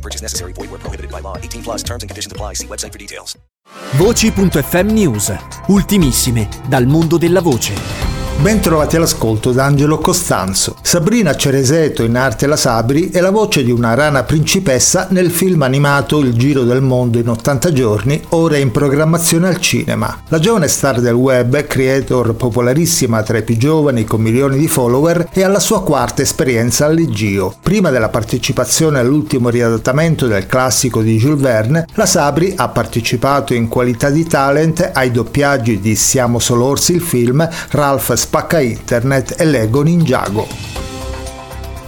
Purchase necessary. Void where prohibited by law. 18 plus terms and conditions apply. See website for details. Voci.fm News. Ultimissime dal mondo della voce. Bentrovati all'ascolto da Angelo Costanzo. Sabrina Cereseto in arte La Sabri è la voce di una rana principessa nel film animato Il Giro del Mondo in 80 giorni, ora in programmazione al cinema. La giovane star del web, creator popolarissima tra i più giovani con milioni di follower, è alla sua quarta esperienza all'Igio. Prima della partecipazione all'ultimo riadattamento del classico di Jules Verne, la Sabri ha partecipato in qualità di talent ai doppiaggi di Siamo solo orsi il film, Ralph Spacca Internet e Lego Ninjago.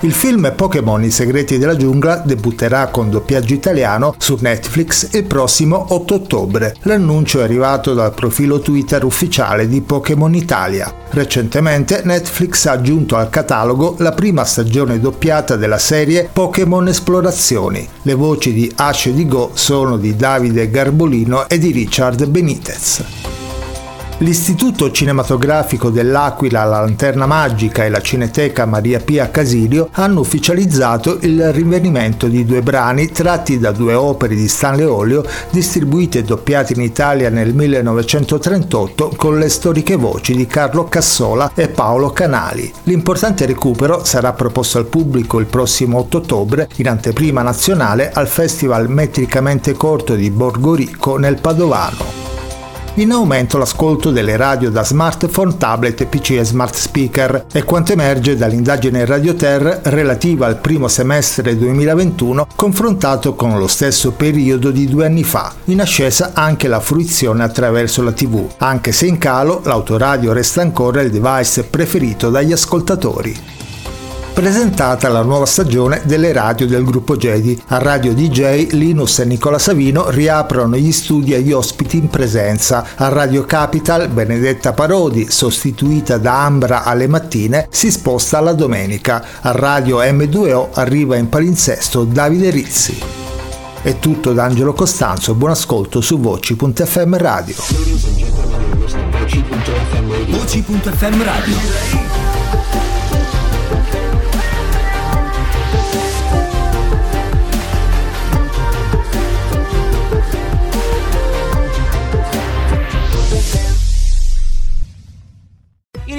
Il film Pokémon I segreti della giungla debutterà con doppiaggio italiano su Netflix il prossimo 8 ottobre. L'annuncio è arrivato dal profilo Twitter ufficiale di Pokémon Italia. Recentemente Netflix ha aggiunto al catalogo la prima stagione doppiata della serie Pokémon Esplorazioni. Le voci di Ash e di Go sono di Davide Garbolino e di Richard Benitez. L'Istituto Cinematografico dell'Aquila, la Lanterna Magica e la Cineteca Maria Pia Casilio hanno ufficializzato il rinvenimento di due brani tratti da due opere di Stanley Olio distribuite e doppiate in Italia nel 1938 con le storiche voci di Carlo Cassola e Paolo Canali. L'importante recupero sarà proposto al pubblico il prossimo 8 ottobre in anteprima nazionale al Festival Metricamente Corto di Borgorico nel Padovano. In aumento l'ascolto delle radio da smartphone, tablet, PC e smart speaker è quanto emerge dall'indagine Radioter relativa al primo semestre 2021 confrontato con lo stesso periodo di due anni fa. In ascesa anche la fruizione attraverso la TV, anche se in calo l'autoradio resta ancora il device preferito dagli ascoltatori presentata la nuova stagione delle radio del gruppo Jedi. A Radio DJ Linus e Nicola Savino riaprono gli studi agli ospiti in presenza. A Radio Capital Benedetta Parodi, sostituita da Ambra alle mattine, si sposta alla domenica. A Radio M2O arriva in palinsesto Davide Rizzi. È tutto da Angelo Costanzo, buon ascolto su voci.fm radio. Voci.fm radio.